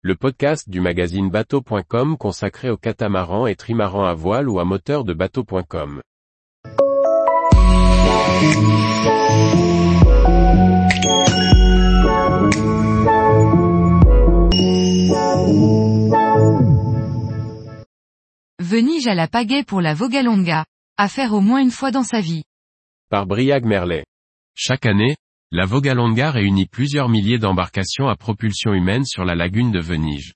le podcast du magazine bateau.com consacré aux catamarans et trimarans à voile ou à moteur de bateau.com. Venige à la pagaie pour la Vogalonga, à faire au moins une fois dans sa vie. Par Briag Merlet. Chaque année, la Vogalonga réunit plusieurs milliers d'embarcations à propulsion humaine sur la lagune de Venige.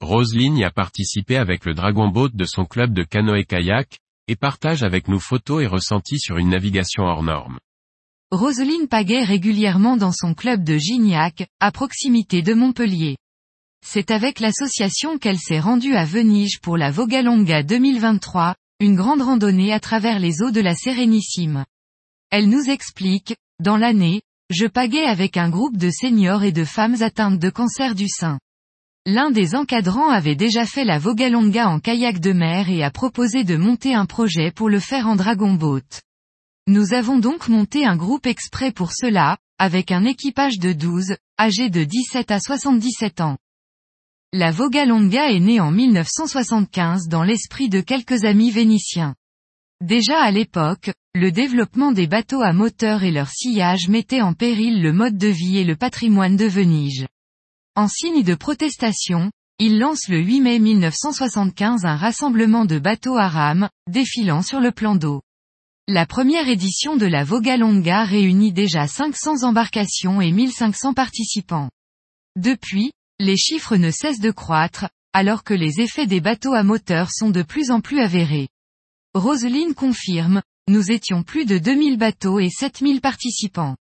Roselyne y a participé avec le Dragon Boat de son club de canoë-kayak, et partage avec nous photos et ressentis sur une navigation hors norme. Roseline pagaie régulièrement dans son club de Gignac, à proximité de Montpellier. C'est avec l'association qu'elle s'est rendue à Venige pour la Vogalonga 2023, une grande randonnée à travers les eaux de la Sérénissime. Elle nous explique, dans l'année, je pagais avec un groupe de seniors et de femmes atteintes de cancer du sein. L'un des encadrants avait déjà fait la Vogalonga en kayak de mer et a proposé de monter un projet pour le faire en dragon boat. Nous avons donc monté un groupe exprès pour cela, avec un équipage de 12, âgés de 17 à 77 ans. La Vogalonga est née en 1975 dans l'esprit de quelques amis vénitiens. Déjà à l'époque, le développement des bateaux à moteur et leur sillage mettait en péril le mode de vie et le patrimoine de Venige. En signe de protestation, il lance le 8 mai 1975 un rassemblement de bateaux à rames, défilant sur le plan d'eau. La première édition de la Vogalonga réunit déjà 500 embarcations et 1500 participants. Depuis, les chiffres ne cessent de croître, alors que les effets des bateaux à moteur sont de plus en plus avérés. Roseline confirme, nous étions plus de 2000 bateaux et 7000 participants.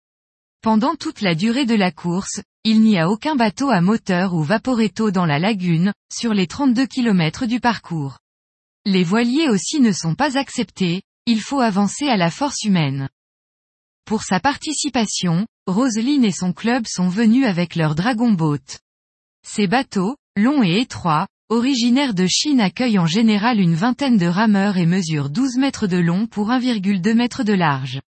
Pendant toute la durée de la course, il n'y a aucun bateau à moteur ou vaporetto dans la lagune, sur les 32 km du parcours. Les voiliers aussi ne sont pas acceptés, il faut avancer à la force humaine. Pour sa participation, Roseline et son club sont venus avec leur Dragon Boat. Ces bateaux, longs et étroits, originaires de Chine accueillent en général une vingtaine de rameurs et mesurent 12 mètres de long pour 1,2 mètres de large.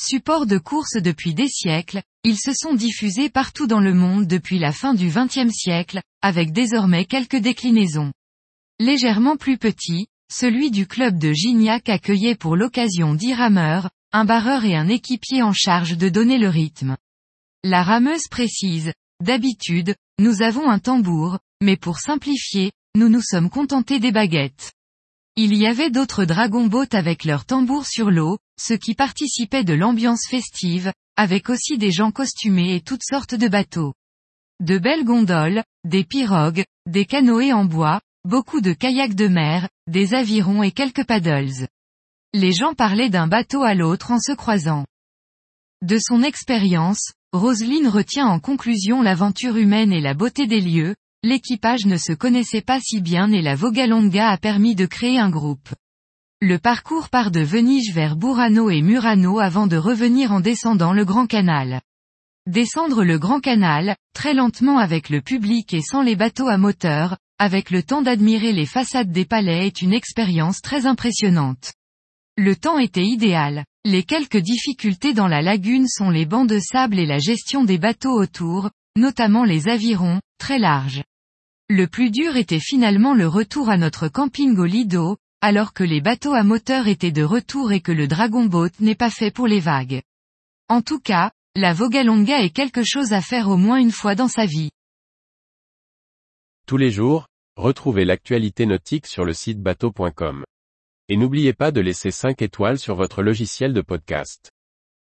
Support de course depuis des siècles, ils se sont diffusés partout dans le monde depuis la fin du XXe siècle, avec désormais quelques déclinaisons. Légèrement plus petit, celui du club de Gignac accueillait pour l'occasion 10 rameurs, un barreur et un équipier en charge de donner le rythme. La rameuse précise, d'habitude, nous avons un tambour, mais pour simplifier, nous nous sommes contentés des baguettes. Il y avait d'autres dragon boats avec leurs tambours sur l'eau, ce qui participait de l'ambiance festive, avec aussi des gens costumés et toutes sortes de bateaux. De belles gondoles, des pirogues, des canoës en bois, beaucoup de kayaks de mer, des avirons et quelques paddles. Les gens parlaient d'un bateau à l'autre en se croisant. De son expérience, Roselyne retient en conclusion l'aventure humaine et la beauté des lieux, l'équipage ne se connaissait pas si bien et la Vogalonga a permis de créer un groupe. Le parcours part de Venige vers Burano et Murano avant de revenir en descendant le Grand Canal. Descendre le Grand Canal, très lentement avec le public et sans les bateaux à moteur, avec le temps d'admirer les façades des palais est une expérience très impressionnante. Le temps était idéal. Les quelques difficultés dans la lagune sont les bancs de sable et la gestion des bateaux autour, notamment les avirons, très larges. Le plus dur était finalement le retour à notre camping au Lido, alors que les bateaux à moteur étaient de retour et que le Dragon Boat n'est pas fait pour les vagues. En tout cas, la Vogalonga est quelque chose à faire au moins une fois dans sa vie. Tous les jours, retrouvez l'actualité nautique sur le site bateau.com. Et n'oubliez pas de laisser 5 étoiles sur votre logiciel de podcast.